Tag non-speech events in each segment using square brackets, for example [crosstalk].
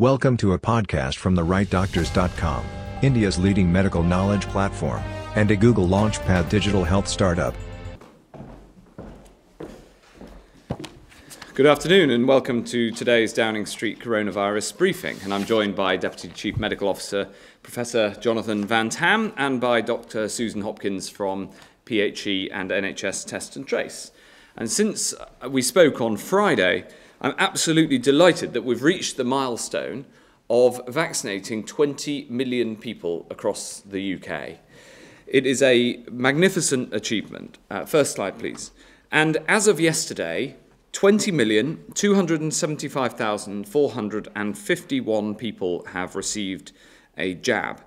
Welcome to a podcast from the rightdoctors.com, India's leading medical knowledge platform, and a Google Launchpad digital health startup. Good afternoon and welcome to today's Downing Street coronavirus briefing. And I'm joined by Deputy Chief Medical Officer Professor Jonathan Van Tam and by Dr. Susan Hopkins from PHE and NHS Test and Trace. And since we spoke on Friday, I'm absolutely delighted that we've reached the milestone of vaccinating 20 million people across the UK. It is a magnificent achievement. Uh, first slide, please. And as of yesterday, 20,275,451 people have received a jab.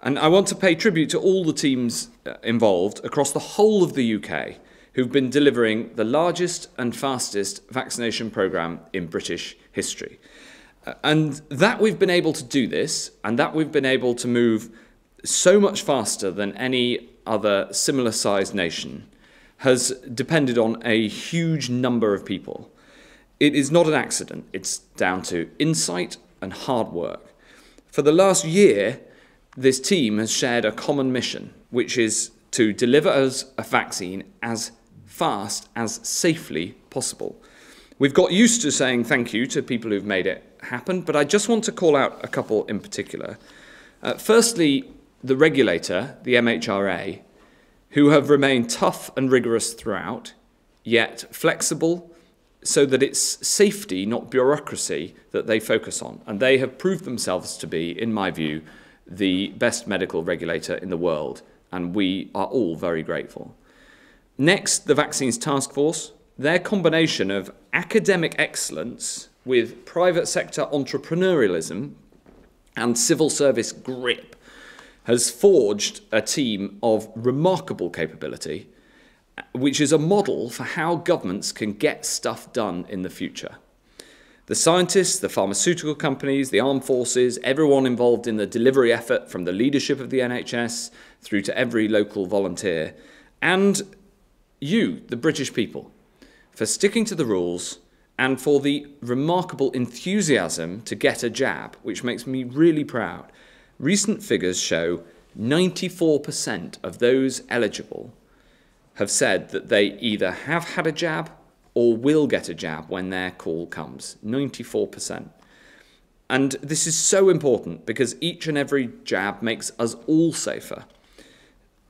And I want to pay tribute to all the teams uh, involved across the whole of the UK who've been delivering the largest and fastest vaccination programme in British history. Uh, and that we've been able to do this, and that we've been able to move so much faster than any other similar sized nation, has depended on a huge number of people. It is not an accident, it's down to insight and hard work. For the last year, this team has shared a common mission, which is to deliver us a vaccine as fast as safely possible. We've got used to saying thank you to people who've made it happen, but I just want to call out a couple in particular. Uh, firstly, the regulator, the MHRA, who have remained tough and rigorous throughout, yet flexible so that it's safety, not bureaucracy, that they focus on. And they have proved themselves to be, in my view, the best medical regulator in the world, and we are all very grateful. Next, the Vaccines Task Force. Their combination of academic excellence with private sector entrepreneurialism and civil service grip has forged a team of remarkable capability, which is a model for how governments can get stuff done in the future. The scientists, the pharmaceutical companies, the armed forces, everyone involved in the delivery effort, from the leadership of the NHS through to every local volunteer, and you, the British people, for sticking to the rules and for the remarkable enthusiasm to get a jab, which makes me really proud. Recent figures show 94% of those eligible have said that they either have had a jab or will get a jab when their call comes. 94%. And this is so important because each and every jab makes us all safer.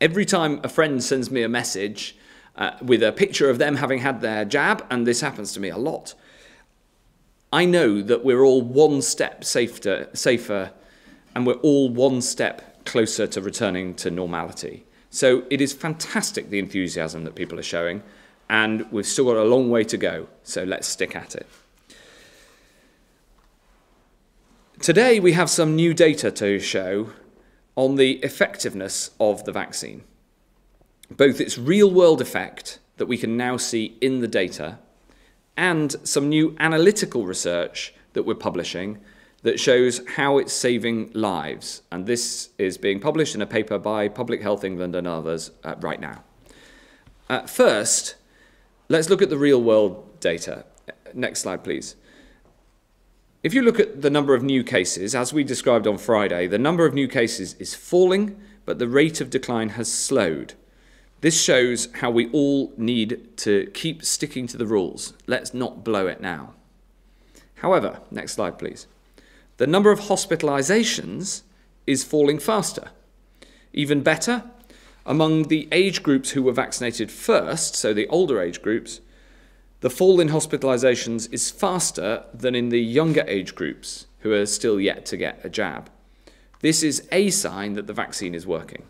Every time a friend sends me a message uh, with a picture of them having had their jab, and this happens to me a lot. I know that we're all one step safer, safer and we're all one step closer to returning to normality. So it is fantastic the enthusiasm that people are showing, and we've still got a long way to go, so let's stick at it. Today we have some new data to show on the effectiveness of the vaccine both its real world effect that we can now see in the data and some new analytical research that we're publishing that shows how it's saving lives. And this is being published in a paper by Public Health England and others uh, right now. Uh, first, let's look at the real world data. Next slide, please. If you look at the number of new cases, as we described on Friday, the number of new cases is falling, but the rate of decline has slowed. This shows how we all need to keep sticking to the rules. Let's not blow it now. However, next slide, please. The number of hospitalizations is falling faster. Even better, among the age groups who were vaccinated first, so the older age groups, the fall in hospitalizations is faster than in the younger age groups who are still yet to get a jab. This is a sign that the vaccine is working.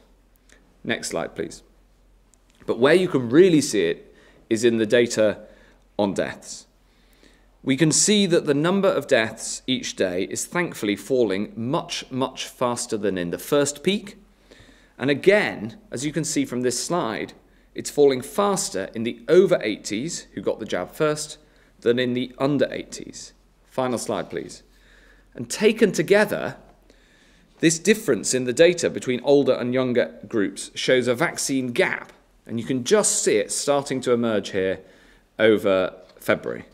Next slide, please. But where you can really see it is in the data on deaths. We can see that the number of deaths each day is thankfully falling much, much faster than in the first peak. And again, as you can see from this slide, it's falling faster in the over 80s, who got the jab first, than in the under 80s. Final slide, please. And taken together, this difference in the data between older and younger groups shows a vaccine gap and you can just see it starting to emerge here over February.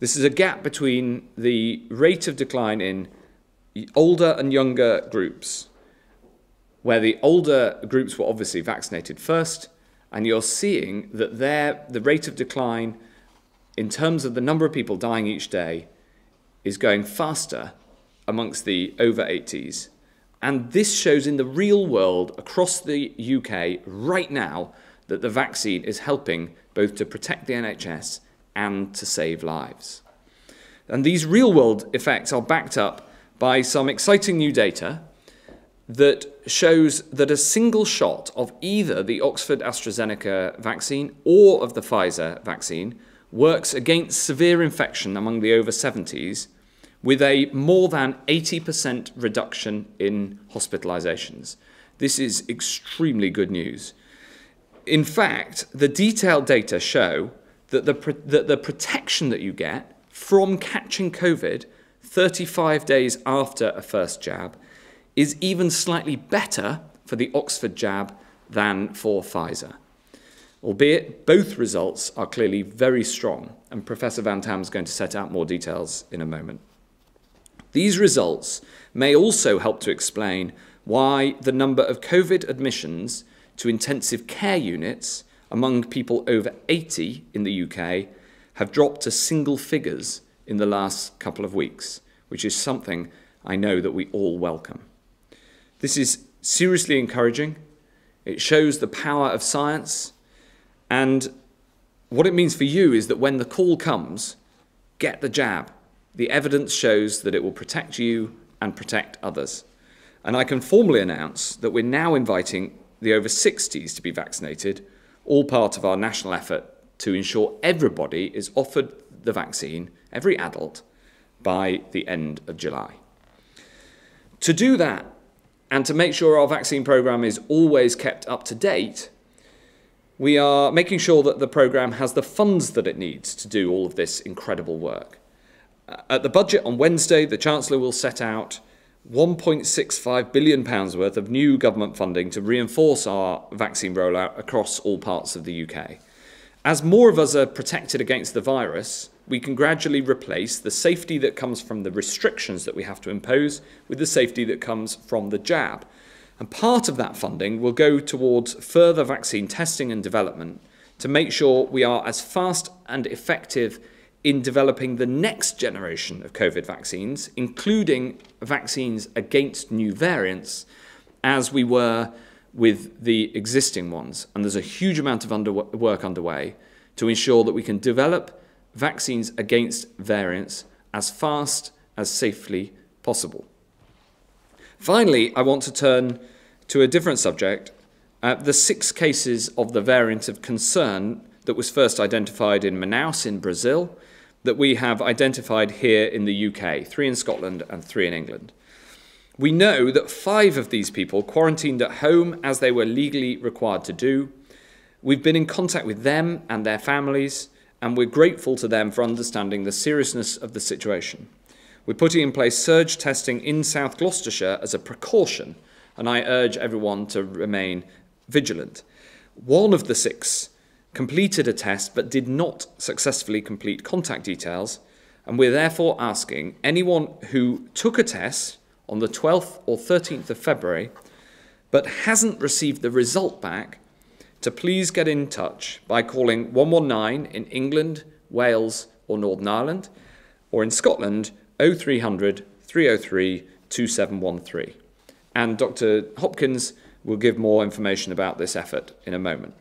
This is a gap between the rate of decline in older and younger groups, where the older groups were obviously vaccinated first, and you're seeing that there, the rate of decline in terms of the number of people dying each day is going faster amongst the over 80s. And this shows in the real world across the UK right now that the vaccine is helping both to protect the NHS and to save lives. And these real world effects are backed up by some exciting new data that shows that a single shot of either the Oxford AstraZeneca vaccine or of the Pfizer vaccine works against severe infection among the over 70s with a more than 80% reduction in hospitalizations. This is extremely good news. In fact, the detailed data show that the, that the protection that you get from catching COVID 35 days after a first jab is even slightly better for the Oxford jab than for Pfizer. Albeit both results are clearly very strong, and Professor Van Tam is going to set out more details in a moment. These results may also help to explain why the number of COVID admissions to intensive care units among people over 80 in the UK have dropped to single figures in the last couple of weeks, which is something I know that we all welcome. This is seriously encouraging. It shows the power of science. And what it means for you is that when the call comes, get the jab. The evidence shows that it will protect you and protect others. And I can formally announce that we're now inviting the over 60s to be vaccinated, all part of our national effort to ensure everybody is offered the vaccine, every adult, by the end of July. To do that, and to make sure our vaccine programme is always kept up to date, we are making sure that the programme has the funds that it needs to do all of this incredible work. At the budget on Wednesday, the Chancellor will set out £1.65 billion worth of new government funding to reinforce our vaccine rollout across all parts of the UK. As more of us are protected against the virus, we can gradually replace the safety that comes from the restrictions that we have to impose with the safety that comes from the jab. And part of that funding will go towards further vaccine testing and development to make sure we are as fast and effective in developing the next generation of COVID vaccines, including vaccines against new variants, as we were with the existing ones. And there's a huge amount of under work underway to ensure that we can develop vaccines against variants as fast as safely possible. Finally, I want to turn to a different subject. Uh, the six cases of the variant of concern that was first identified in Manaus in Brazil, that we have identified here in the UK, three in Scotland and three in England. We know that five of these people quarantined at home as they were legally required to do. We've been in contact with them and their families, and we're grateful to them for understanding the seriousness of the situation. We're putting in place surge testing in South Gloucestershire as a precaution, and I urge everyone to remain vigilant. One of the six completed a test but did not successfully complete contact details, and we're therefore asking anyone who took a test on the 12th or 13th of February but hasn't received the result back to please get in touch by calling 119 in England, Wales, or Northern Ireland, or in Scotland 0300 303 2713. And Dr. Hopkins will give more information about this effort in a moment.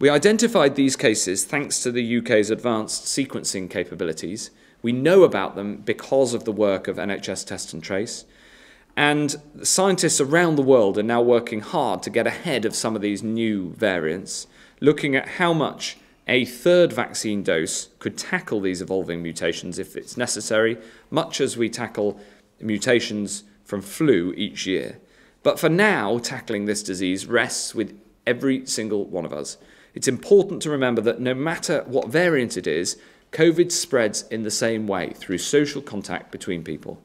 We identified these cases thanks to the UK's advanced sequencing capabilities. We know about them because of the work of NHS Test and Trace, and scientists around the world are now working hard to get ahead of some of these new variants, looking at how much a third vaccine dose could tackle these evolving mutations if it's necessary, much as we tackle mutations from flu each year. But for now, tackling this disease rests with every single one of us. It's important to remember that no matter what variant it is, COVID spreads in the same way through social contact between people.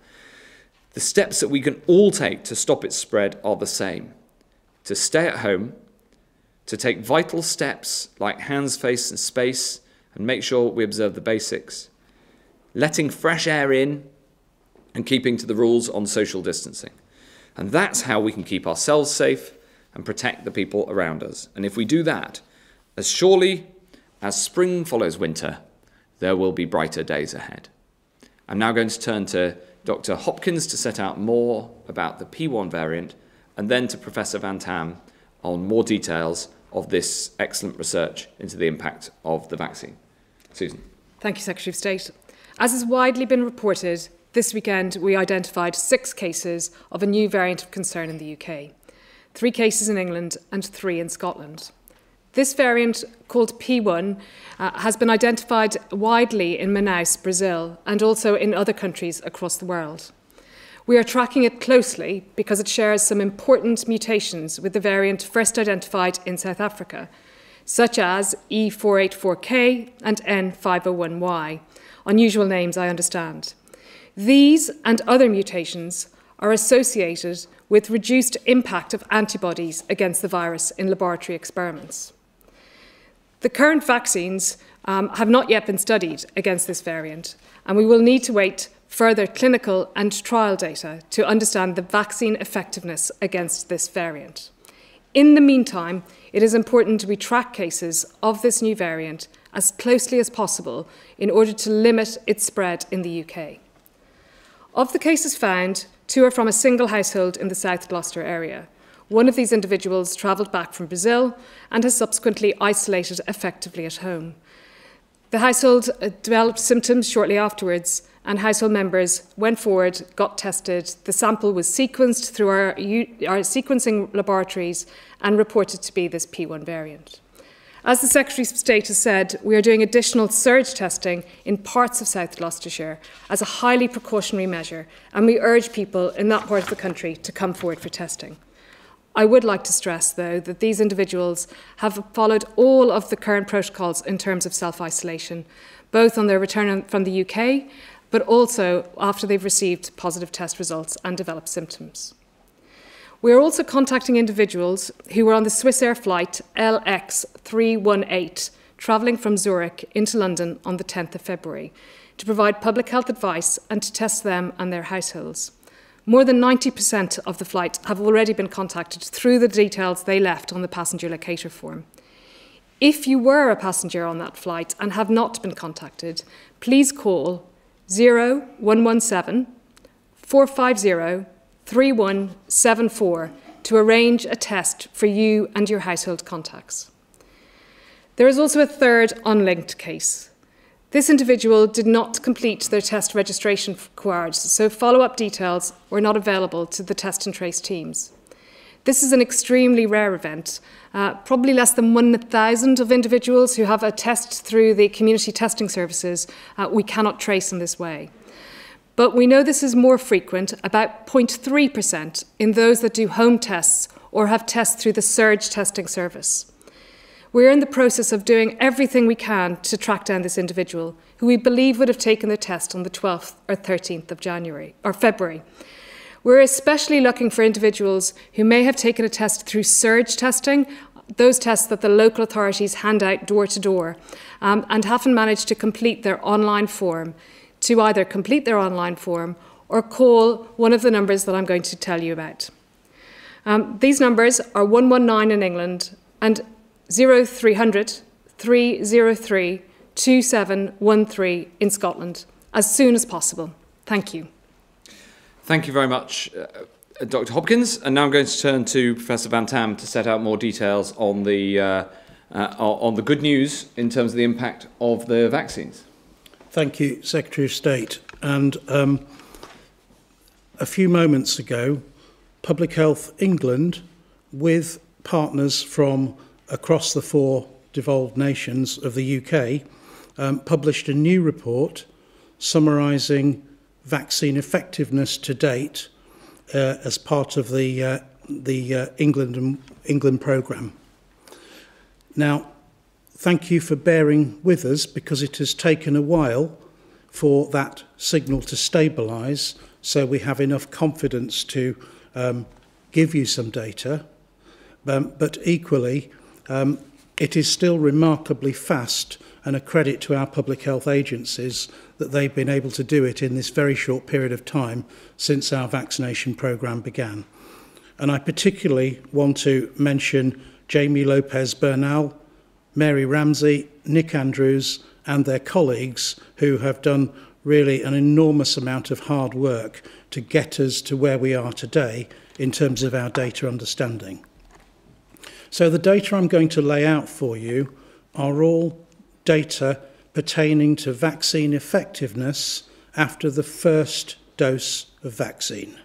The steps that we can all take to stop its spread are the same to stay at home, to take vital steps like hands, face, and space, and make sure we observe the basics, letting fresh air in, and keeping to the rules on social distancing. And that's how we can keep ourselves safe and protect the people around us. And if we do that, as surely as spring follows winter, there will be brighter days ahead. I'm now going to turn to Dr. Hopkins to set out more about the P1 variant and then to Professor Van Tam on more details of this excellent research into the impact of the vaccine. Susan. Thank you, Secretary of State. As has widely been reported, this weekend we identified six cases of a new variant of concern in the UK three cases in England and three in Scotland. This variant, called P1, uh, has been identified widely in Manaus, Brazil, and also in other countries across the world. We are tracking it closely because it shares some important mutations with the variant first identified in South Africa, such as E484K and N501Y. Unusual names, I understand. These and other mutations are associated with reduced impact of antibodies against the virus in laboratory experiments. The current vaccines um, have not yet been studied against this variant, and we will need to wait further clinical and trial data to understand the vaccine effectiveness against this variant. In the meantime, it is important we track cases of this new variant as closely as possible in order to limit its spread in the UK. Of the cases found, two are from a single household in the South Gloucester area. One of these individuals travelled back from Brazil and has subsequently isolated effectively at home. The household uh, developed symptoms shortly afterwards, and household members went forward, got tested. The sample was sequenced through our, our sequencing laboratories and reported to be this P1 variant. As the Secretary of State has said, we are doing additional surge testing in parts of South Gloucestershire as a highly precautionary measure, and we urge people in that part of the country to come forward for testing. I would like to stress, though, that these individuals have followed all of the current protocols in terms of self isolation, both on their return from the UK, but also after they've received positive test results and developed symptoms. We are also contacting individuals who were on the Swissair flight LX318, travelling from Zurich into London on the 10th of February, to provide public health advice and to test them and their households. More than 90% of the flight have already been contacted through the details they left on the passenger locator form. If you were a passenger on that flight and have not been contacted, please call 0117 450 3174 to arrange a test for you and your household contacts. There is also a third unlinked case. This individual did not complete their test registration cards, so follow-up details were not available to the test and trace teams. This is an extremely rare event. Uh, probably less than 1,000 of individuals who have a test through the community testing services uh, we cannot trace in this way. But we know this is more frequent, about 0.3% in those that do home tests or have tests through the Surge testing service. We're in the process of doing everything we can to track down this individual, who we believe would have taken the test on the 12th or 13th of January or February. We're especially looking for individuals who may have taken a test through surge testing, those tests that the local authorities hand out door to door, um, and haven't managed to complete their online form, to either complete their online form or call one of the numbers that I'm going to tell you about. Um, these numbers are 119 in England and 0300 303 2713 in Scotland as soon as possible. Thank you. Thank you very much, uh, Dr. Hopkins. And now I'm going to turn to Professor Van Tam to set out more details on the, uh, uh, on the good news in terms of the impact of the vaccines. Thank you, Secretary of State. And um, a few moments ago, Public Health England, with partners from across the four devolved nations of the UK um, published a new report summarising vaccine effectiveness to date uh, as part of the, uh, the uh, England, and England programme. Now, thank you for bearing with us because it has taken a while for that signal to stabilise so we have enough confidence to um, give you some data. Um, but equally, um, it is still remarkably fast and a credit to our public health agencies that they've been able to do it in this very short period of time since our vaccination programme began. And I particularly want to mention Jamie Lopez Bernal, Mary Ramsey, Nick Andrews, and their colleagues who have done really an enormous amount of hard work to get us to where we are today in terms of our data understanding. So the data I'm going to lay out for you are all data pertaining to vaccine effectiveness after the first dose of vaccine.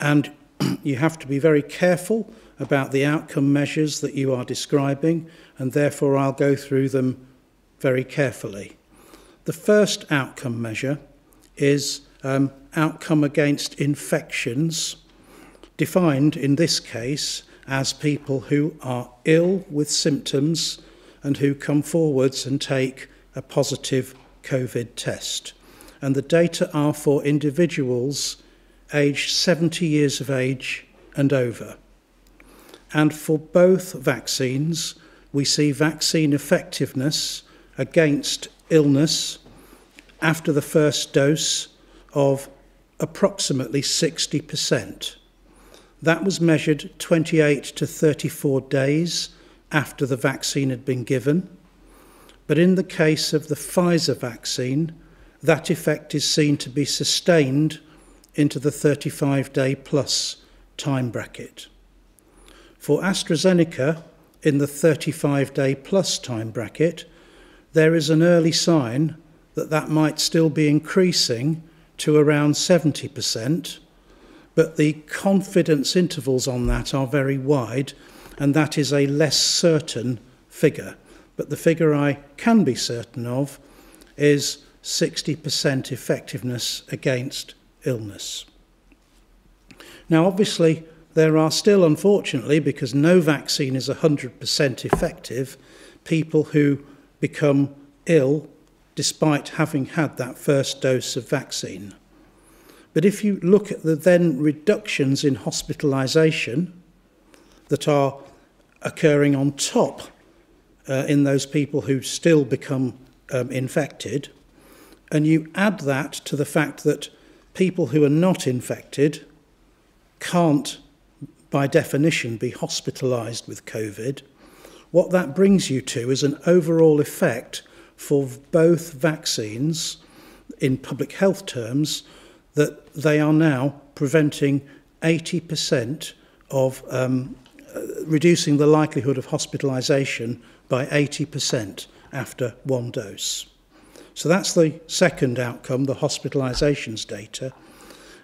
And [clears throat] you have to be very careful about the outcome measures that you are describing, and therefore I'll go through them very carefully. The first outcome measure is um, outcome against infections, defined in this case as people who are ill with symptoms and who come forwards and take a positive COVID test. And the data are for individuals aged 70 years of age and over. And for both vaccines, we see vaccine effectiveness against illness after the first dose of approximately 60%. That was measured 28 to 34 days after the vaccine had been given. But in the case of the Pfizer vaccine, that effect is seen to be sustained into the 35 day plus time bracket. For AstraZeneca, in the 35 day plus time bracket, there is an early sign that that might still be increasing to around 70%, but the confidence intervals on that are very wide, and that is a less certain figure. But the figure I can be certain of is 60% effectiveness against illness. Now, obviously, there are still, unfortunately, because no vaccine is 100% effective, people who become ill despite having had that first dose of vaccine. But if you look at the then reductions in hospitalisation that are occurring on top uh, in those people who still become um, infected, and you add that to the fact that people who are not infected can't, by definition, be hospitalised with COVID, what that brings you to is an overall effect for both vaccines in public health terms that they are now preventing 80% of um, uh, reducing the likelihood of hospitalisation by 80% after one dose. So that's the second outcome, the hospitalisations data.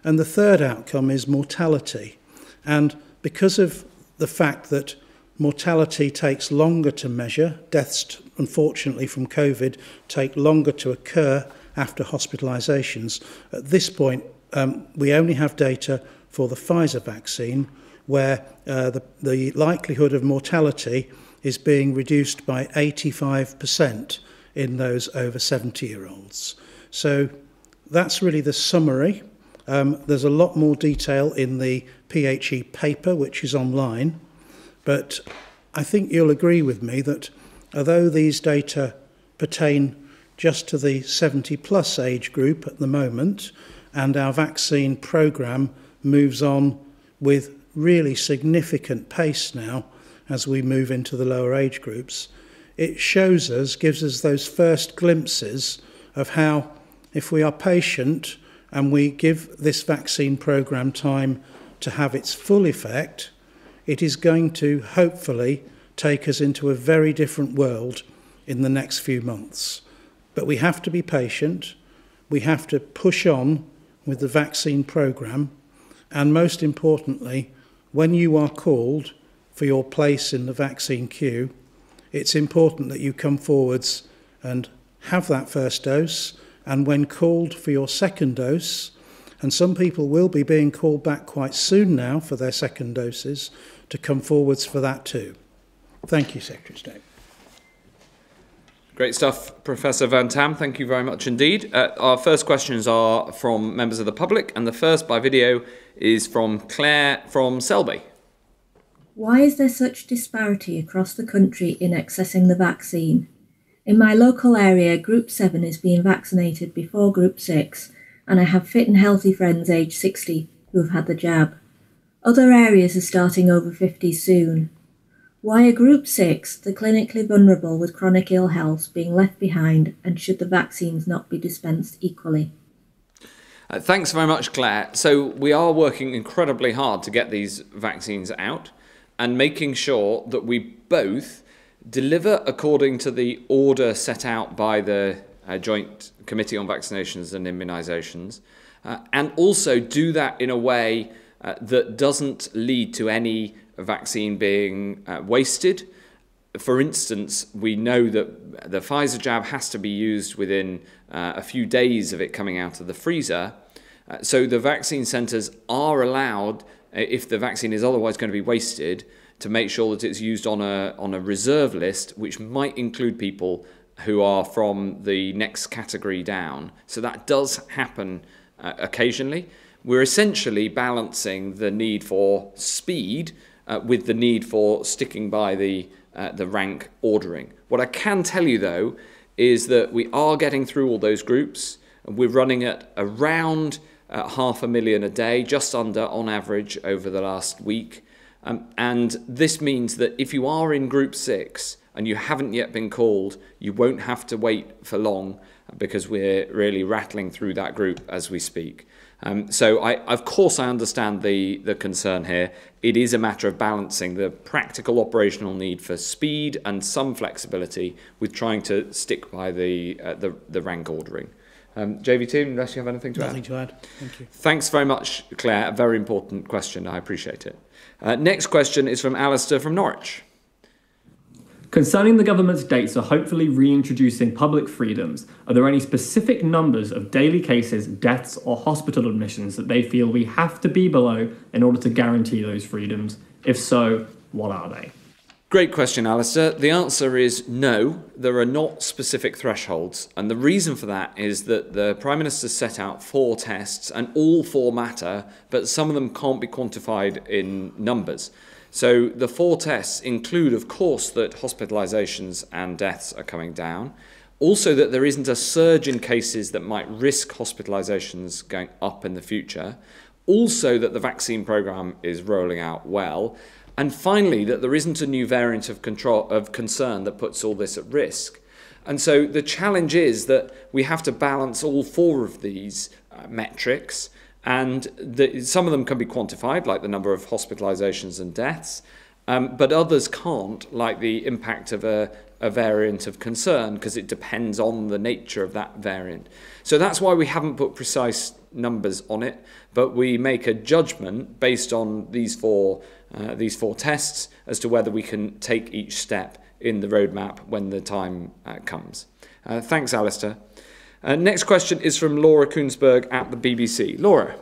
And the third outcome is mortality. And because of the fact that mortality takes longer to measure, deaths, unfortunately, from COVID take longer to occur, after hospitalisations. At this point, um, we only have data for the Pfizer vaccine, where uh, the, the likelihood of mortality is being reduced by 85% in those over 70 year olds. So that's really the summary. Um, there's a lot more detail in the PHE paper, which is online, but I think you'll agree with me that although these data pertain just to the 70 plus age group at the moment, and our vaccine programme moves on with really significant pace now as we move into the lower age groups. It shows us, gives us those first glimpses of how, if we are patient and we give this vaccine programme time to have its full effect, it is going to hopefully take us into a very different world in the next few months. But we have to be patient, we have to push on with the vaccine programme, and most importantly, when you are called for your place in the vaccine queue, it's important that you come forwards and have that first dose, and when called for your second dose, and some people will be being called back quite soon now for their second doses, to come forwards for that too. Thank you, Secretary of State. Great stuff, Professor Van Tam. Thank you very much indeed. Uh, our first questions are from members of the public, and the first by video is from Claire from Selby. Why is there such disparity across the country in accessing the vaccine? In my local area, Group 7 is being vaccinated before Group 6, and I have fit and healthy friends aged 60 who have had the jab. Other areas are starting over 50 soon. Why are Group 6, the clinically vulnerable with chronic ill health, being left behind, and should the vaccines not be dispensed equally? Uh, thanks very much, Claire. So, we are working incredibly hard to get these vaccines out and making sure that we both deliver according to the order set out by the uh, Joint Committee on Vaccinations and Immunisations, uh, and also do that in a way uh, that doesn't lead to any vaccine being uh, wasted. For instance, we know that the Pfizer jab has to be used within uh, a few days of it coming out of the freezer. Uh, so the vaccine centres are allowed, if the vaccine is otherwise going to be wasted, to make sure that it's used on a, on a reserve list, which might include people who are from the next category down. So that does happen uh, occasionally. We're essentially balancing the need for speed uh, with the need for sticking by the, uh, the rank ordering. What I can tell you though is that we are getting through all those groups. And We're running at around uh, half a million a day, just under on average over the last week. Um, and this means that if you are in group six and you haven't yet been called, you won't have to wait for long because we're really rattling through that group as we speak. Um, so, I, of course, I understand the, the concern here. It is a matter of balancing the practical operational need for speed and some flexibility with trying to stick by the, uh, the, the rank ordering. Um, JVT, unless you have anything to Nothing add? to add. Thank you. Thanks very much, Claire. A very important question. I appreciate it. Uh, next question is from Alistair from Norwich. Concerning the government's dates for hopefully reintroducing public freedoms, are there any specific numbers of daily cases, deaths, or hospital admissions that they feel we have to be below in order to guarantee those freedoms? If so, what are they? Great question, Alistair. The answer is no, there are not specific thresholds. And the reason for that is that the Prime Minister set out four tests, and all four matter, but some of them can't be quantified in numbers. So the four tests include, of course, that hospitalisations and deaths are coming down. Also, that there isn't a surge in cases that might risk hospitalisations going up in the future. Also, that the vaccine programme is rolling out well. And finally, that there isn't a new variant of, control, of concern that puts all this at risk. And so the challenge is that we have to balance all four of these uh, metrics, and the, some of them can be quantified, like the number of hospitalizations and deaths, um, but others can't, like the impact of a, a variant of concern, because it depends on the nature of that variant. So that's why we haven't put precise numbers on it, but we make a judgment based on these four uh, these four tests as to whether we can take each step in the roadmap when the time uh, comes. Uh, thanks, Alistair. Uh, next question is from Laura Kuenssberg at the BBC. Laura.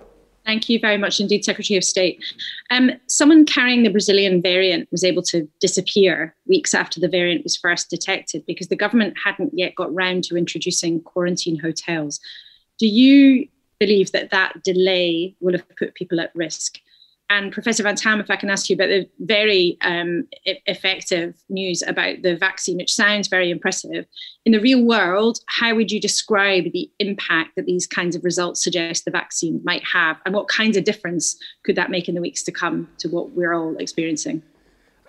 Thank you very much indeed, Secretary of State. Um, someone carrying the Brazilian variant was able to disappear weeks after the variant was first detected because the government hadn't yet got round to introducing quarantine hotels. Do you believe that that delay will have put people at risk? And Professor Van Tam, if I can ask you about the very um, effective news about the vaccine, which sounds very impressive. In the real world, how would you describe the impact that these kinds of results suggest the vaccine might have? And what kinds of difference could that make in the weeks to come to what we're all experiencing?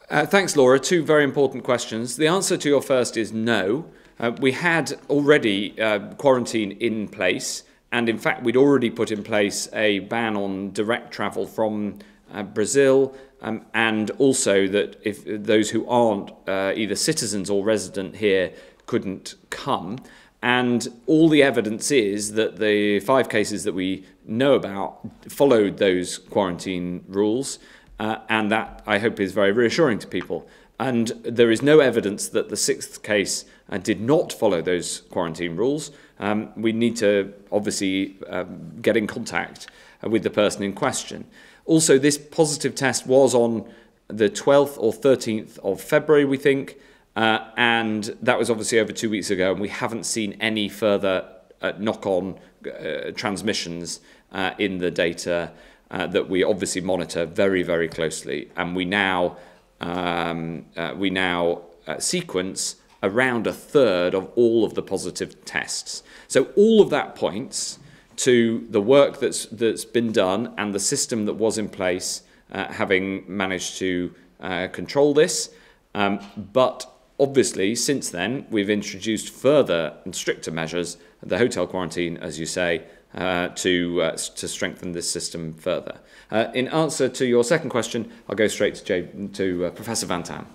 Uh, thanks, Laura. Two very important questions. The answer to your first is no. Uh, we had already uh, quarantine in place. And in fact, we'd already put in place a ban on direct travel from uh, Brazil, um, and also that if those who aren't uh, either citizens or resident here couldn't come. And all the evidence is that the five cases that we know about followed those quarantine rules, uh, and that I hope is very reassuring to people. And there is no evidence that the sixth case uh, did not follow those quarantine rules um, we need to obviously um, get in contact uh, with the person in question. Also, this positive test was on the 12th or 13th of February, we think, uh, and that was obviously over two weeks ago, and we haven't seen any further uh, knock on uh, transmissions uh, in the data uh, that we obviously monitor very, very closely. And we now um, we now sequence around a third of all of the positive tests. So all of that points to the work that's that's been done and the system that was in place, uh, having managed to uh, control this. Um, but obviously, since then, we've introduced further and stricter measures, the hotel quarantine, as you say, uh, to, uh, to strengthen this system further. Uh, in answer to your second question, I'll go straight to, Jay, to uh, Professor Van Tam.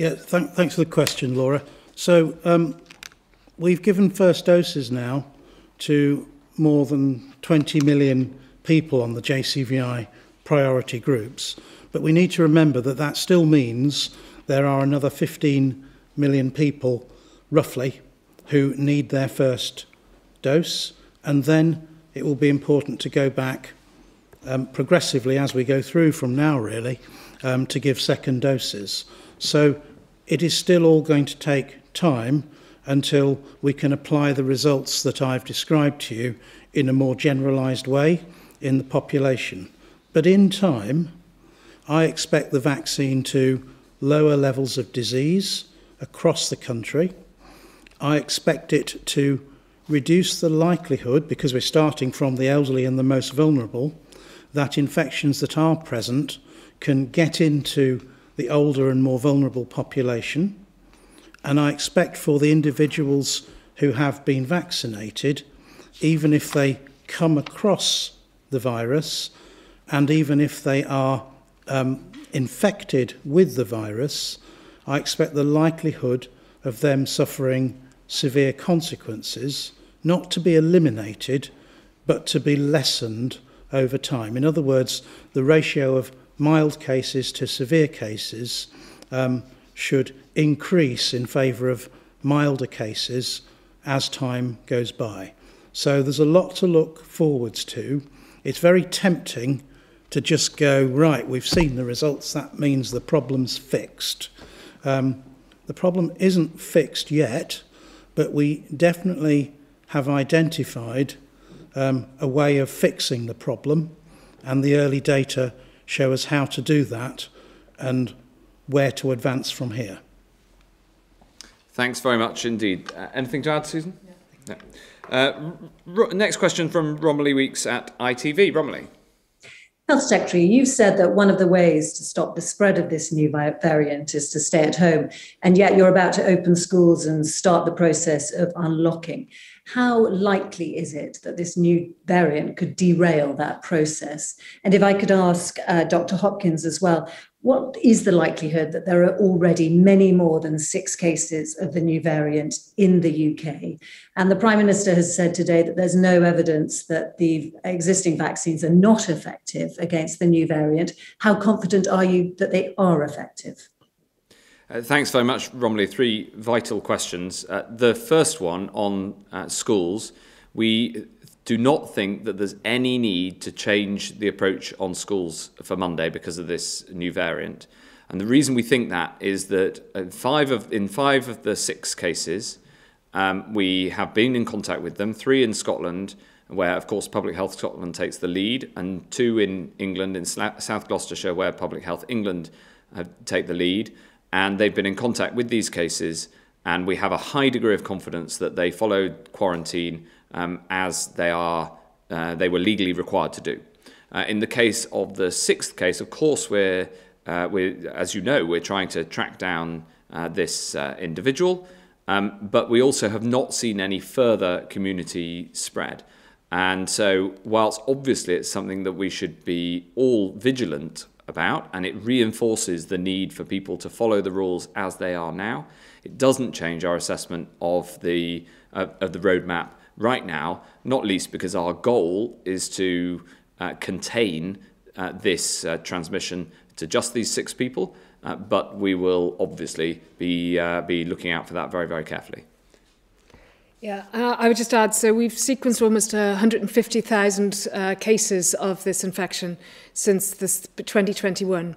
Yeah, th thanks for the question, Laura. So um, we've given first doses now to more than 20 million people on the JCVI priority groups. But we need to remember that that still means there are another 15 million people, roughly, who need their first dose. And then it will be important to go back um, progressively as we go through from now, really, um, to give second doses. So it is still all going to take time until we can apply the results that I've described to you in a more generalised way in the population. But in time, I expect the vaccine to lower levels of disease across the country. I expect it to reduce the likelihood, because we're starting from the elderly and the most vulnerable, that infections that are present can get into the older and more vulnerable population. And I expect for the individuals who have been vaccinated, even if they come across the virus, and even if they are um, infected with the virus, I expect the likelihood of them suffering severe consequences not to be eliminated, but to be lessened over time. In other words, the ratio of mild cases to severe cases um, should increase in favour of milder cases as time goes by. So there's a lot to look forwards to. It's very tempting to just go, right, we've seen the results, that means the problem's fixed. Um, the problem isn't fixed yet, but we definitely have identified um, a way of fixing the problem, and the early data show us how to do that and where to advance from here. Thanks very much indeed. Uh, anything to add, Susan? No. Uh, next question from Romilly Weeks at ITV. Romilly. Health Secretary, you've said that one of the ways to stop the spread of this new variant is to stay at home, and yet you're about to open schools and start the process of unlocking. How likely is it that this new variant could derail that process? And if I could ask uh, Dr. Hopkins as well, what is the likelihood that there are already many more than six cases of the new variant in the UK? And the Prime Minister has said today that there's no evidence that the existing vaccines are not effective against the new variant. How confident are you that they are effective? Uh, thanks very much, Romilly. Three vital questions. Uh, the first one on uh, schools, we do not think that there's any need to change the approach on schools for Monday because of this new variant. And the reason we think that is that in five of, in five of the six cases, um, we have been in contact with them, three in Scotland, where, of course, Public Health Scotland takes the lead, and two in England, in South Gloucestershire, where Public Health England uh, take the lead. And they've been in contact with these cases, and we have a high degree of confidence that they followed quarantine um, as they are uh, they were legally required to do. Uh, in the case of the sixth case, of course, we're, uh, we're as you know, we're trying to track down uh, this uh, individual, um, but we also have not seen any further community spread. And so, whilst obviously it's something that we should be all vigilant about, and it reinforces the need for people to follow the rules as they are now, it doesn't change our assessment of the uh, of the roadmap right now, not least because our goal is to uh, contain uh, this uh, transmission to just these six people, uh, but we will obviously be, uh, be looking out for that very, very carefully. Yeah, uh, I would just add, so we've sequenced almost 150,000 uh, cases of this infection since this 2021.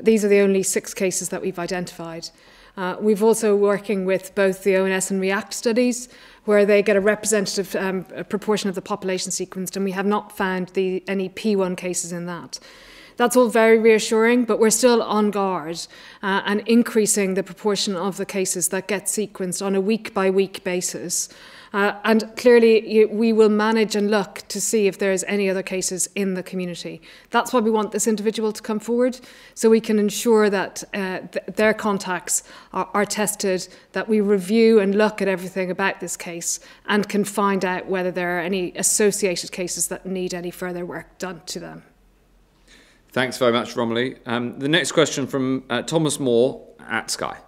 These are the only six cases that we've identified. Uh, we've also working with both the ONS and REACT studies, where they get a representative um, proportion of the population sequenced, and we have not found the, any P1 cases in that. That's all very reassuring, but we're still on guard uh, and increasing the proportion of the cases that get sequenced on a week by week basis. Uh, and clearly, we will manage and look to see if there's any other cases in the community. That's why we want this individual to come forward, so we can ensure that uh, th their contacts are, are tested, that we review and look at everything about this case, and can find out whether there are any associated cases that need any further work done to them. Thanks very much, Romilly. Um, the next question from uh, Thomas Moore at Sky.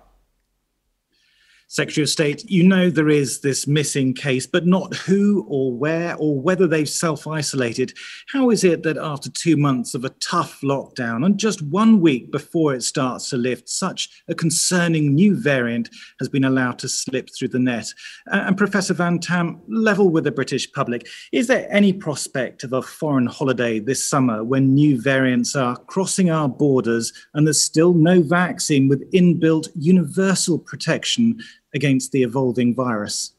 Secretary of State, you know there is this missing case, but not who or where or whether they've self isolated. How is it that after two months of a tough lockdown and just one week before it starts to lift, such a concerning new variant has been allowed to slip through the net? And Professor Van Tam, level with the British public, is there any prospect of a foreign holiday this summer when new variants are crossing our borders and there's still no vaccine with inbuilt universal protection? Against the evolving virus?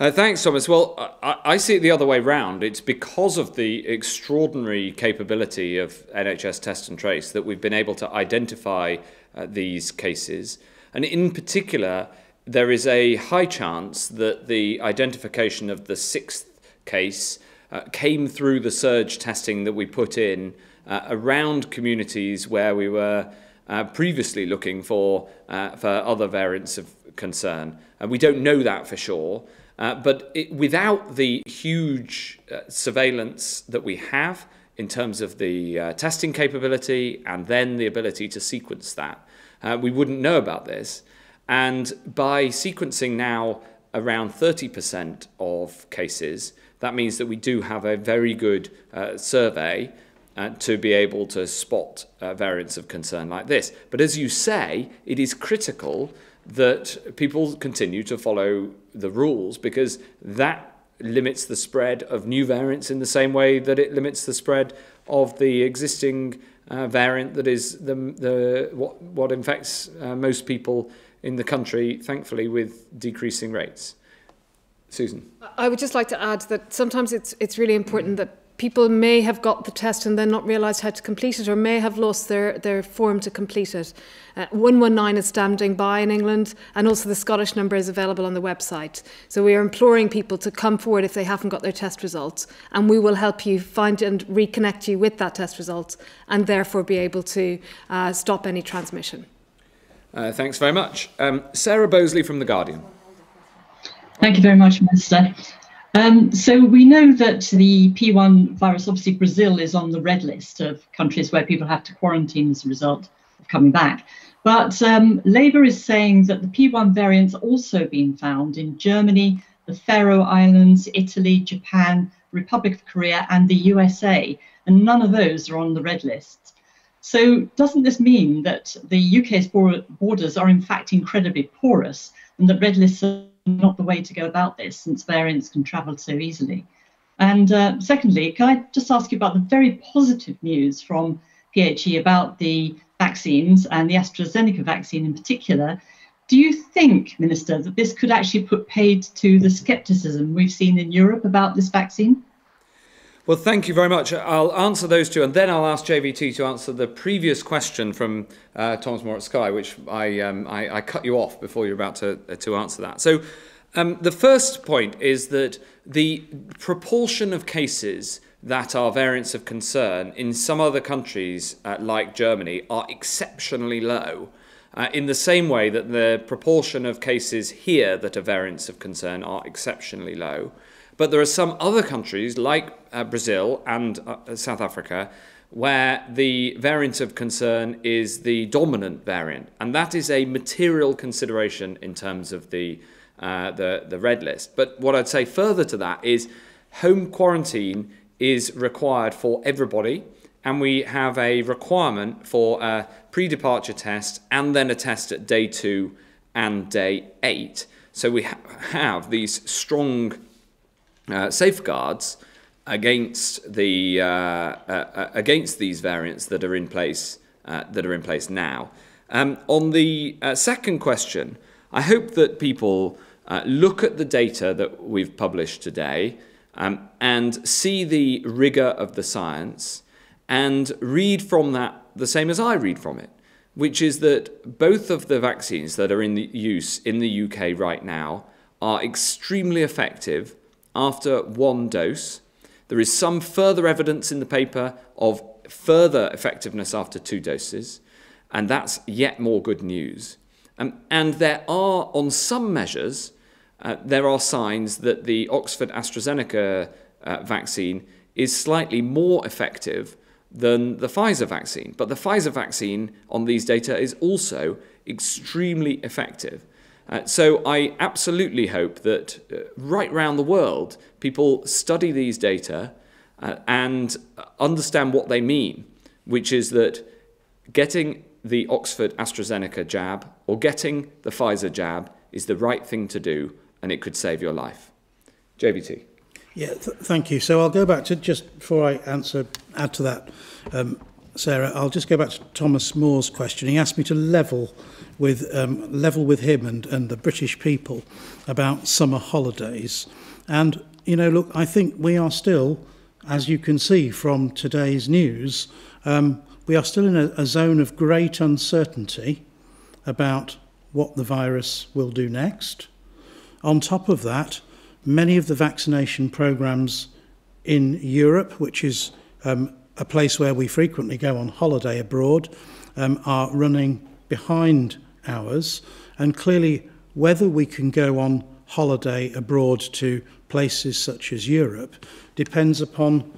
Uh, thanks, Thomas. Well, I, I, see it the other way round. It's because of the extraordinary capability of NHS Test and Trace that we've been able to identify uh, these cases. And in particular, there is a high chance that the identification of the sixth case uh, came through the surge testing that we put in uh, around communities where we were uh, previously looking for, uh, for other variants of concern. And we don't know that for sure. Uh, but it, without the huge uh, surveillance that we have in terms of the uh, testing capability and then the ability to sequence that, uh, we wouldn't know about this. And by sequencing now around 30% of cases, that means that we do have a very good uh, survey uh, to be able to spot uh, variants of concern like this. But as you say, it is critical that people continue to follow the rules because that limits the spread of new variants in the same way that it limits the spread of the existing uh, variant that is the, the what, what infects uh, most people in the country, thankfully, with decreasing rates. Susan. I would just like to add that sometimes it's, it's really important that people may have got the test and then not realised how to complete it or may have lost their, their form to complete it. Uh, 119 is standing by in England and also the Scottish number is available on the website. So we are imploring people to come forward if they haven't got their test results and we will help you find and reconnect you with that test result and therefore be able to uh, stop any transmission. Uh, thanks very much. Um, Sarah Boseley from The Guardian. Thank you very much, Minister. Um, so we know that the P1 virus, obviously Brazil is on the red list of countries where people have to quarantine as a result of coming back. But um, Labour is saying that the P1 variant's also been found in Germany, the Faroe Islands, Italy, Japan, Republic of Korea, and the USA, and none of those are on the red list. So doesn't this mean that the UK's borders are in fact incredibly porous and that red lists are not the way to go about this since variants can travel so easily. And uh, secondly, can I just ask you about the very positive news from PHE about the vaccines and the AstraZeneca vaccine in particular? Do you think, Minister, that this could actually put paid to the scepticism we've seen in Europe about this vaccine? Well, thank you very much. I'll answer those two, and then I'll ask JVT to answer the previous question from uh, Thomas Moore at Sky, which I, um, I, I, cut you off before you're about to, uh, to answer that. So, um, the first point is that the proportion of cases that are variants of concern in some other countries, uh, like Germany, are exceptionally low. Uh, in the same way that the proportion of cases here that are variants of concern are exceptionally low. But there are some other countries, like uh, Brazil and uh, South Africa, where the variant of concern is the dominant variant. And that is a material consideration in terms of the, uh, the, the red list. But what I'd say further to that is home quarantine is required for everybody. And we have a requirement for a pre departure test and then a test at day two and day eight. So we ha- have these strong uh, safeguards against the uh, uh, uh, against these variants that are in place uh, that are in place now. Um, on the second question, I hope that people look at the data that we've published today um, and see the rigor of the science and read from that the same as I read from it, which is that both of the vaccines that are in use in the UK right now are extremely effective after one dose. There is some further evidence in the paper of further effectiveness after two doses, and that's yet more good news. Um, and there are, on some measures, uh, there are signs that the Oxford AstraZeneca uh, vaccine is slightly more effective than the Pfizer vaccine. But the Pfizer vaccine on these data is also extremely effective. Uh, so I absolutely hope that uh, right around the world, people study these data uh, and understand what they mean, which is that getting the Oxford AstraZeneca jab or getting the Pfizer jab is the right thing to do and it could save your life. JVT. Yeah, th- thank you. So I'll go back to just before I answer, add to that, um, Sarah. I'll just go back to Thomas Moore's question. He asked me to level with um, level with him and, and the British people about summer holidays. And you know, look, I think we are still, as you can see from today's news, um, we are still in a, a zone of great uncertainty about what the virus will do next. On top of that, many of the vaccination programs in Europe, which is um, a place where we frequently go on holiday abroad, um, are running behind ours. And clearly, whether we can go on holiday abroad to places such as Europe depends upon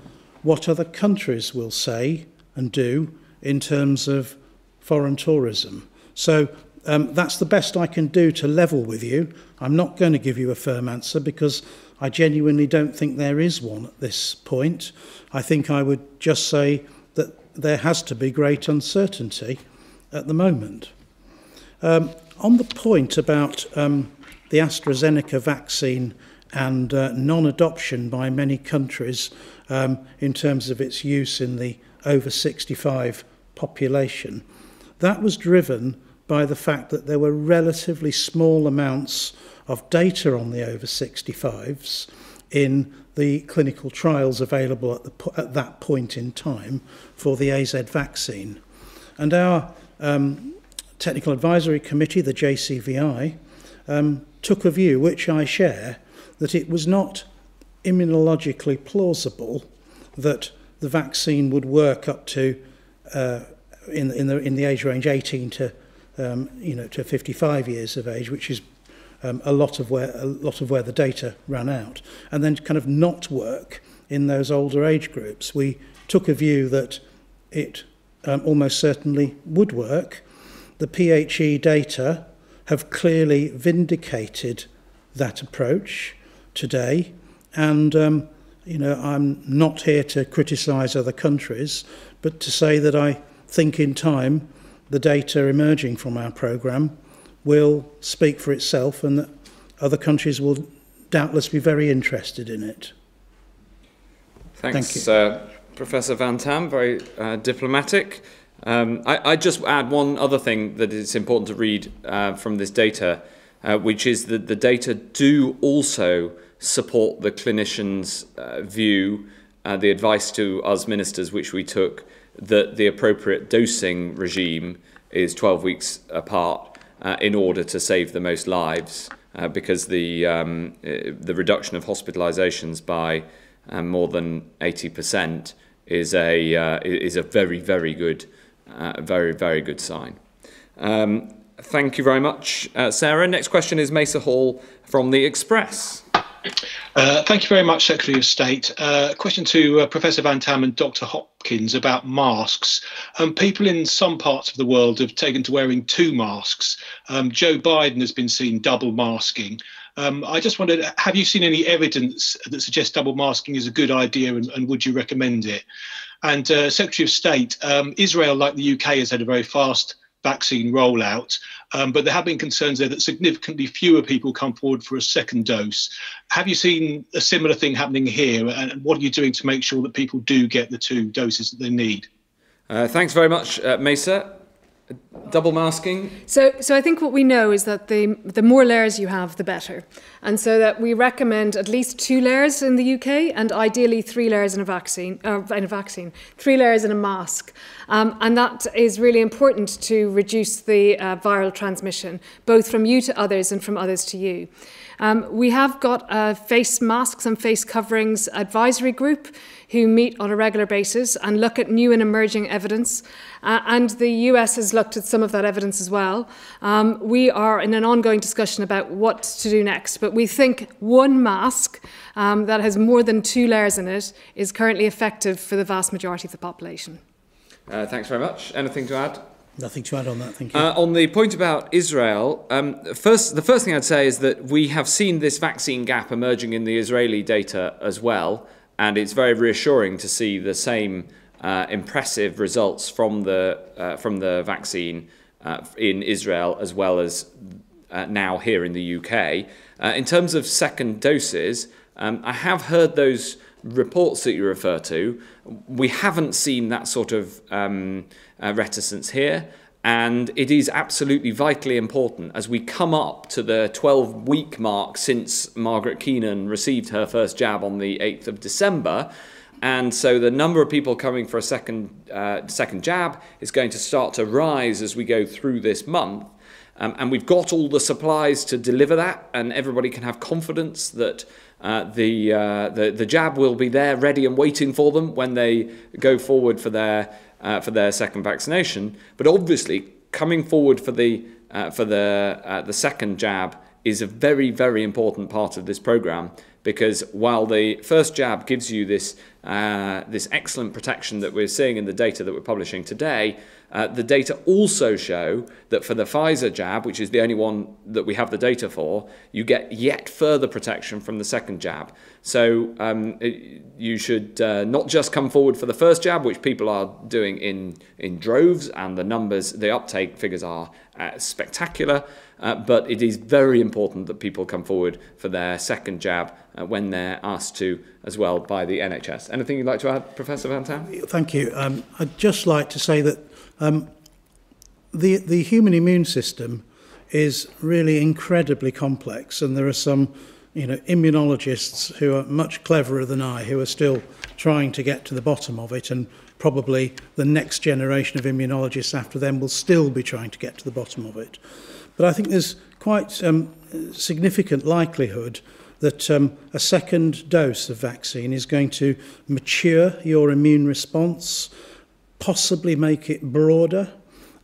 what other countries will say and do in terms of foreign tourism. So um, that's the best I can do to level with you. I'm not going to give you a firm answer because I genuinely don't think there is one at this point. I think I would just say that there has to be great uncertainty at the moment. Um, on the point about um, the AstraZeneca vaccine and uh, non adoption by many countries um, in terms of its use in the over 65 population, that was driven by the fact that there were relatively small amounts data on the over 65s in the clinical trials available at, the, at that point in time for the AZ vaccine. And our um, Technical Advisory Committee, the JCVI, um, took a view, which I share, that it was not immunologically plausible that the vaccine would work up to uh, in, in, the, in the age range 18 to um, you know to 55 years of age, which is um, a lot of where a lot of where the data ran out, and then kind of not work in those older age groups. We took a view that it um, almost certainly would work. The PHE data have clearly vindicated that approach today, and um, you know I'm not here to criticise other countries, but to say that I think in time the data emerging from our programme will speak for itself and that other countries will doubtless be very interested in it. Thanks, Thank you. Uh, Professor Van Tam, very uh, diplomatic. Um, I, I just add one other thing that is important to read uh, from this data, uh, which is that the data do also support the clinician's uh, view, uh, the advice to us ministers, which we took, that the appropriate dosing regime is 12 weeks apart uh, in order to save the most lives uh, because the, um, uh, the reduction of hospitalizations by um, more than 80% is a, uh, is a very, very good, uh, very, very good sign. Um, thank you very much, Sarah. Next question is Mesa Hall from The Express. Uh, thank you very much, Secretary of State. Uh, question to uh, Professor Van Tam and Dr. Hopkins about masks. Um, people in some parts of the world have taken to wearing two masks. Um, Joe Biden has been seen double masking. Um, I just wondered, have you seen any evidence that suggests double masking is a good idea and, and would you recommend it? And uh, Secretary of State, um, Israel, like the UK, has had a very fast vaccine rollout. Um, but there have been concerns there that significantly fewer people come forward for a second dose. Have you seen a similar thing happening here? And what are you doing to make sure that people do get the two doses that they need? Uh, thanks very much, uh, Mesa. Double masking? So, so I think what we know is that the the more layers you have, the better, and so that we recommend at least two layers in the UK, and ideally three layers in a vaccine, uh, in a vaccine, three layers in a mask, um, and that is really important to reduce the uh, viral transmission, both from you to others and from others to you. Um, we have got a face masks and face coverings advisory group who meet on a regular basis and look at new and emerging evidence. Uh, and the US has looked at some of that evidence as well. Um, we are in an ongoing discussion about what to do next, but we think one mask um, that has more than two layers in it is currently effective for the vast majority of the population. Uh, thanks very much. Anything to add? Nothing to add on that, thank you. Uh, on the point about Israel, um, first, the first thing I'd say is that we have seen this vaccine gap emerging in the Israeli data as well, and it's very reassuring to see the same uh, impressive results from the uh, from the vaccine uh, in Israel as well as uh, now here in the UK. Uh, in terms of second doses, um, I have heard those reports that you refer to. We haven't seen that sort of um, uh, reticence here. And it is absolutely vitally important as we come up to the 12 week mark since Margaret Keenan received her first jab on the 8th of December. And so the number of people coming for a second, uh, second jab is going to start to rise as we go through this month. Um, and we've got all the supplies to deliver that, and everybody can have confidence that uh, the, uh, the, the jab will be there, ready and waiting for them when they go forward for their, uh, for their second vaccination. But obviously, coming forward for the, uh, for the, uh, the second jab is a very, very important part of this program because while the first jab gives you this, uh, this excellent protection that we're seeing in the data that we're publishing today, uh, the data also show that for the Pfizer jab, which is the only one that we have the data for, you get yet further protection from the second jab. So um, it, you should uh, not just come forward for the first jab, which people are doing in, in droves, and the numbers, the uptake figures are uh, spectacular. Uh, but it is very important that people come forward for their second jab uh, when they're asked to as well by the NHS. Anything you'd like to add, Professor Van Tam? Thank you. Um, I'd just like to say that um, the, the human immune system is really incredibly complex, and there are some you know, immunologists who are much cleverer than I who are still trying to get to the bottom of it, and probably the next generation of immunologists after them will still be trying to get to the bottom of it. But I think there's quite um, significant likelihood that um, a second dose of vaccine is going to mature your immune response, possibly make it broader,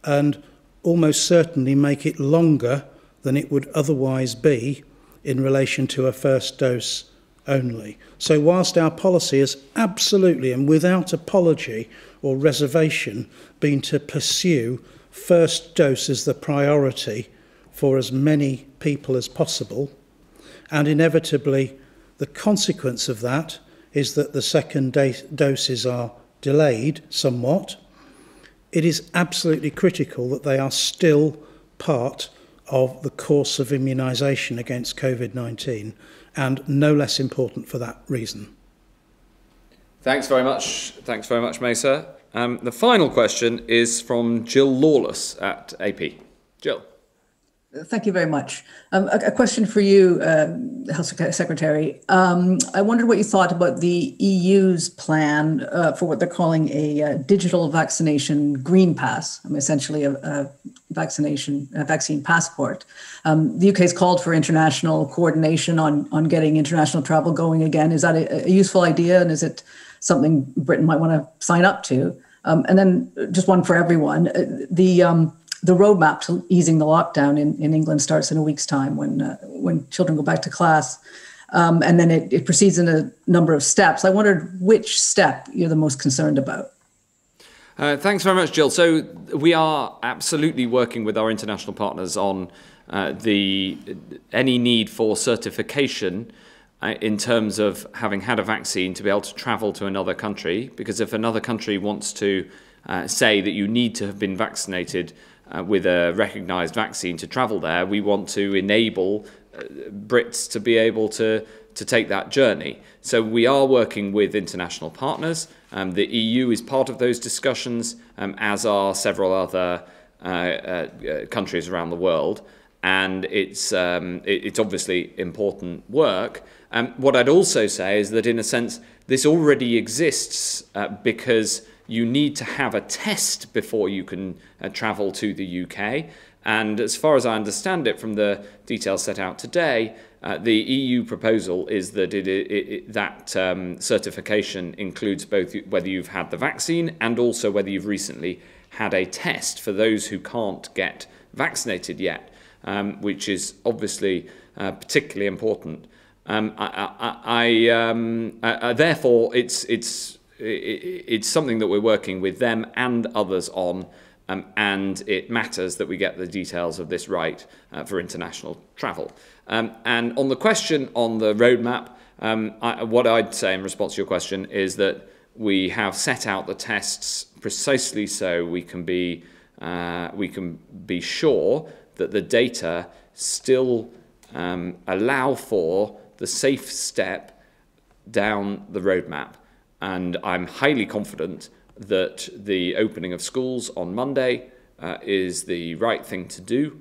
and almost certainly make it longer than it would otherwise be in relation to a first dose only. So, whilst our policy has absolutely and without apology or reservation been to pursue first dose as the priority for as many people as possible, And inevitably, the consequence of that is that the second doses are delayed somewhat. It is absolutely critical that they are still part of the course of immunisation against COVID 19, and no less important for that reason. Thanks very much. Thanks very much, Mesa. Um, the final question is from Jill Lawless at AP. Jill. Thank you very much. Um, a, a, question for you, uh, Health Secretary. Um, I wondered what you thought about the EU's plan uh, for what they're calling a, a, uh, digital vaccination green pass, I mean, essentially a, a vaccination a vaccine passport. Um, the UK has called for international coordination on on getting international travel going again. Is that a, useful idea, and is it something Britain might want to sign up to? Um, and then just one for everyone. Uh, the um, the roadmap to easing the lockdown in, in England starts in a week's time when uh, when children go back to class. Um, and then it, it proceeds in a number of steps. I wondered which step you're the most concerned about. Uh, thanks very much, Jill. So we are absolutely working with our international partners on uh, the any need for certification uh, in terms of having had a vaccine to be able to travel to another country. Because if another country wants to uh, say that you need to have been vaccinated uh, with a recognised vaccine to travel there, we want to enable uh, Brits to be able to to take that journey. So we are working with international partners. Um, the EU is part of those discussions, um, as are several other uh, uh, countries around the world. And it's, um, it, it's obviously important work. Um, what I'd also say is that, in a sense, this already exists uh, because you need to have a test before you can uh, travel to the UK. And as far as I understand it from the details set out today, uh, the EU proposal is that it, it, it, that um, certification includes both whether you've had the vaccine and also whether you've recently had a test for those who can't get vaccinated yet, um, which is obviously uh, particularly important. Um, I, I, I, um, uh, therefore, it's, it's, it's something that we're working with them and others on um, and it matters that we get the details of this right uh, for international travel. Um, and on the question on the roadmap, um, I, what I'd say in response to your question is that we have set out the tests precisely so we can be uh, we can be sure that the data still um, allow for the safe step down the roadmap. And I'm highly confident that the opening of schools on Monday uh, is the right thing to do,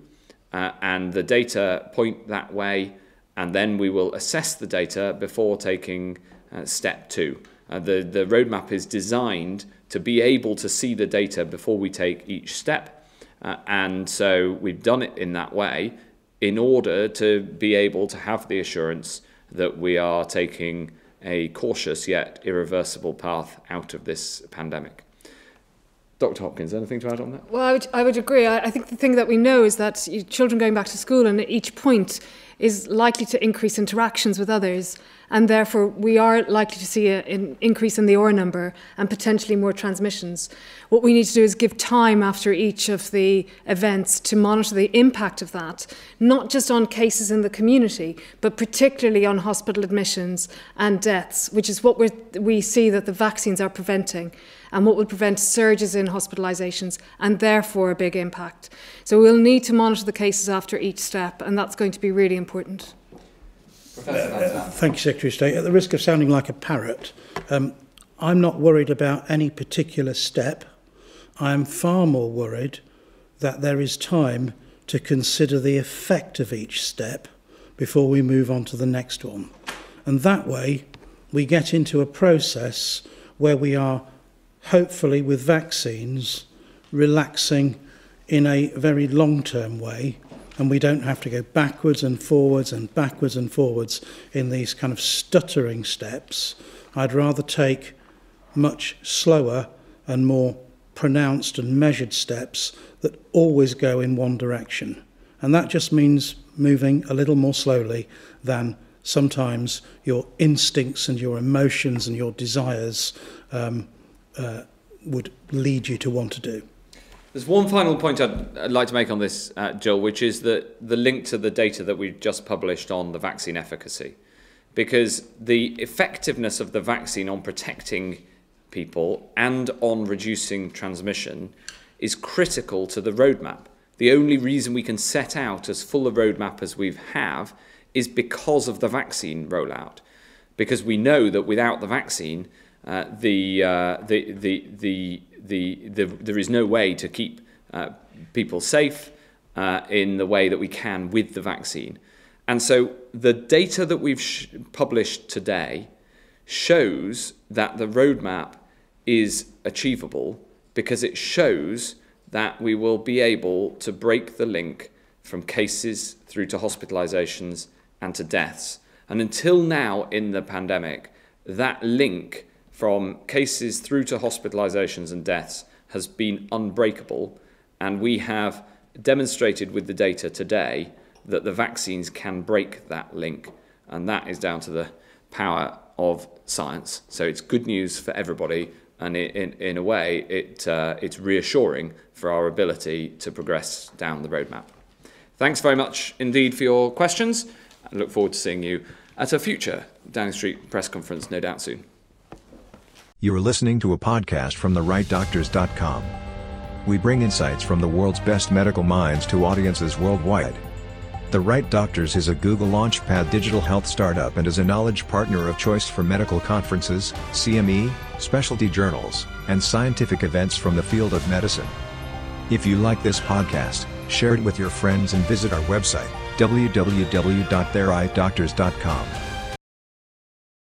uh, and the data point that way, and then we will assess the data before taking uh, step two. Uh, the, the roadmap is designed to be able to see the data before we take each step, uh, and so we've done it in that way in order to be able to have the assurance that we are taking a cautious yet irreversible path out of this pandemic. Dr. Hopkins, anything to add on that? Well, I would, I would agree. I, I think the thing that we know is that children going back to school, and at each point is likely to increase interactions with others, and therefore we are likely to see an increase in the R number and potentially more transmissions. What we need to do is give time after each of the events to monitor the impact of that, not just on cases in the community, but particularly on hospital admissions and deaths, which is what we see that the vaccines are preventing and what will prevent surges in hospitalisations and therefore a big impact. So we'll need to monitor the cases after each step, and that's going to be really important. Uh, thank you, Secretary of State. At the risk of sounding like a parrot, um, I'm not worried about any particular step. I am far more worried that there is time to consider the effect of each step before we move on to the next one. And that way, we get into a process where we are hopefully with vaccines relaxing in a very long term way and we don't have to go backwards and forwards and backwards and forwards in these kind of stuttering steps. I'd rather take much slower and more pronounced and measured steps that always go in one direction. And that just means moving a little more slowly than sometimes your instincts and your emotions and your desires um, uh, would lead you to want to do. There's one final point I'd, I'd like to make on this, uh, Jill, which is that the link to the data that we've just published on the vaccine efficacy. Because the effectiveness of the vaccine on protecting people and on reducing transmission is critical to the roadmap. The only reason we can set out as full a roadmap as we have is because of the vaccine rollout. Because we know that without the vaccine, uh, the, uh, the, the, the, the, the, there is no way to keep uh, people safe uh, in the way that we can with the vaccine. And so the data that we've sh- published today shows that the roadmap is achievable because it shows that we will be able to break the link from cases through to hospitalizations and to deaths. And until now in the pandemic, that link from cases through to hospitalizations and deaths has been unbreakable, and we have demonstrated with the data today that the vaccines can break that link, and that is down to the power of science. So it's good news for everybody, and in, in a way, it, uh, it's reassuring for our ability to progress down the roadmap. Thanks very much indeed for your questions. I look forward to seeing you at a future Downing Street press conference, no doubt soon. You are listening to a podcast from therightdoctors.com. We bring insights from the world's best medical minds to audiences worldwide. The Right Doctors is a Google Launchpad digital health startup and is a knowledge partner of choice for medical conferences, CME, specialty journals, and scientific events from the field of medicine. If you like this podcast, share it with your friends and visit our website, www.therightdoctors.com.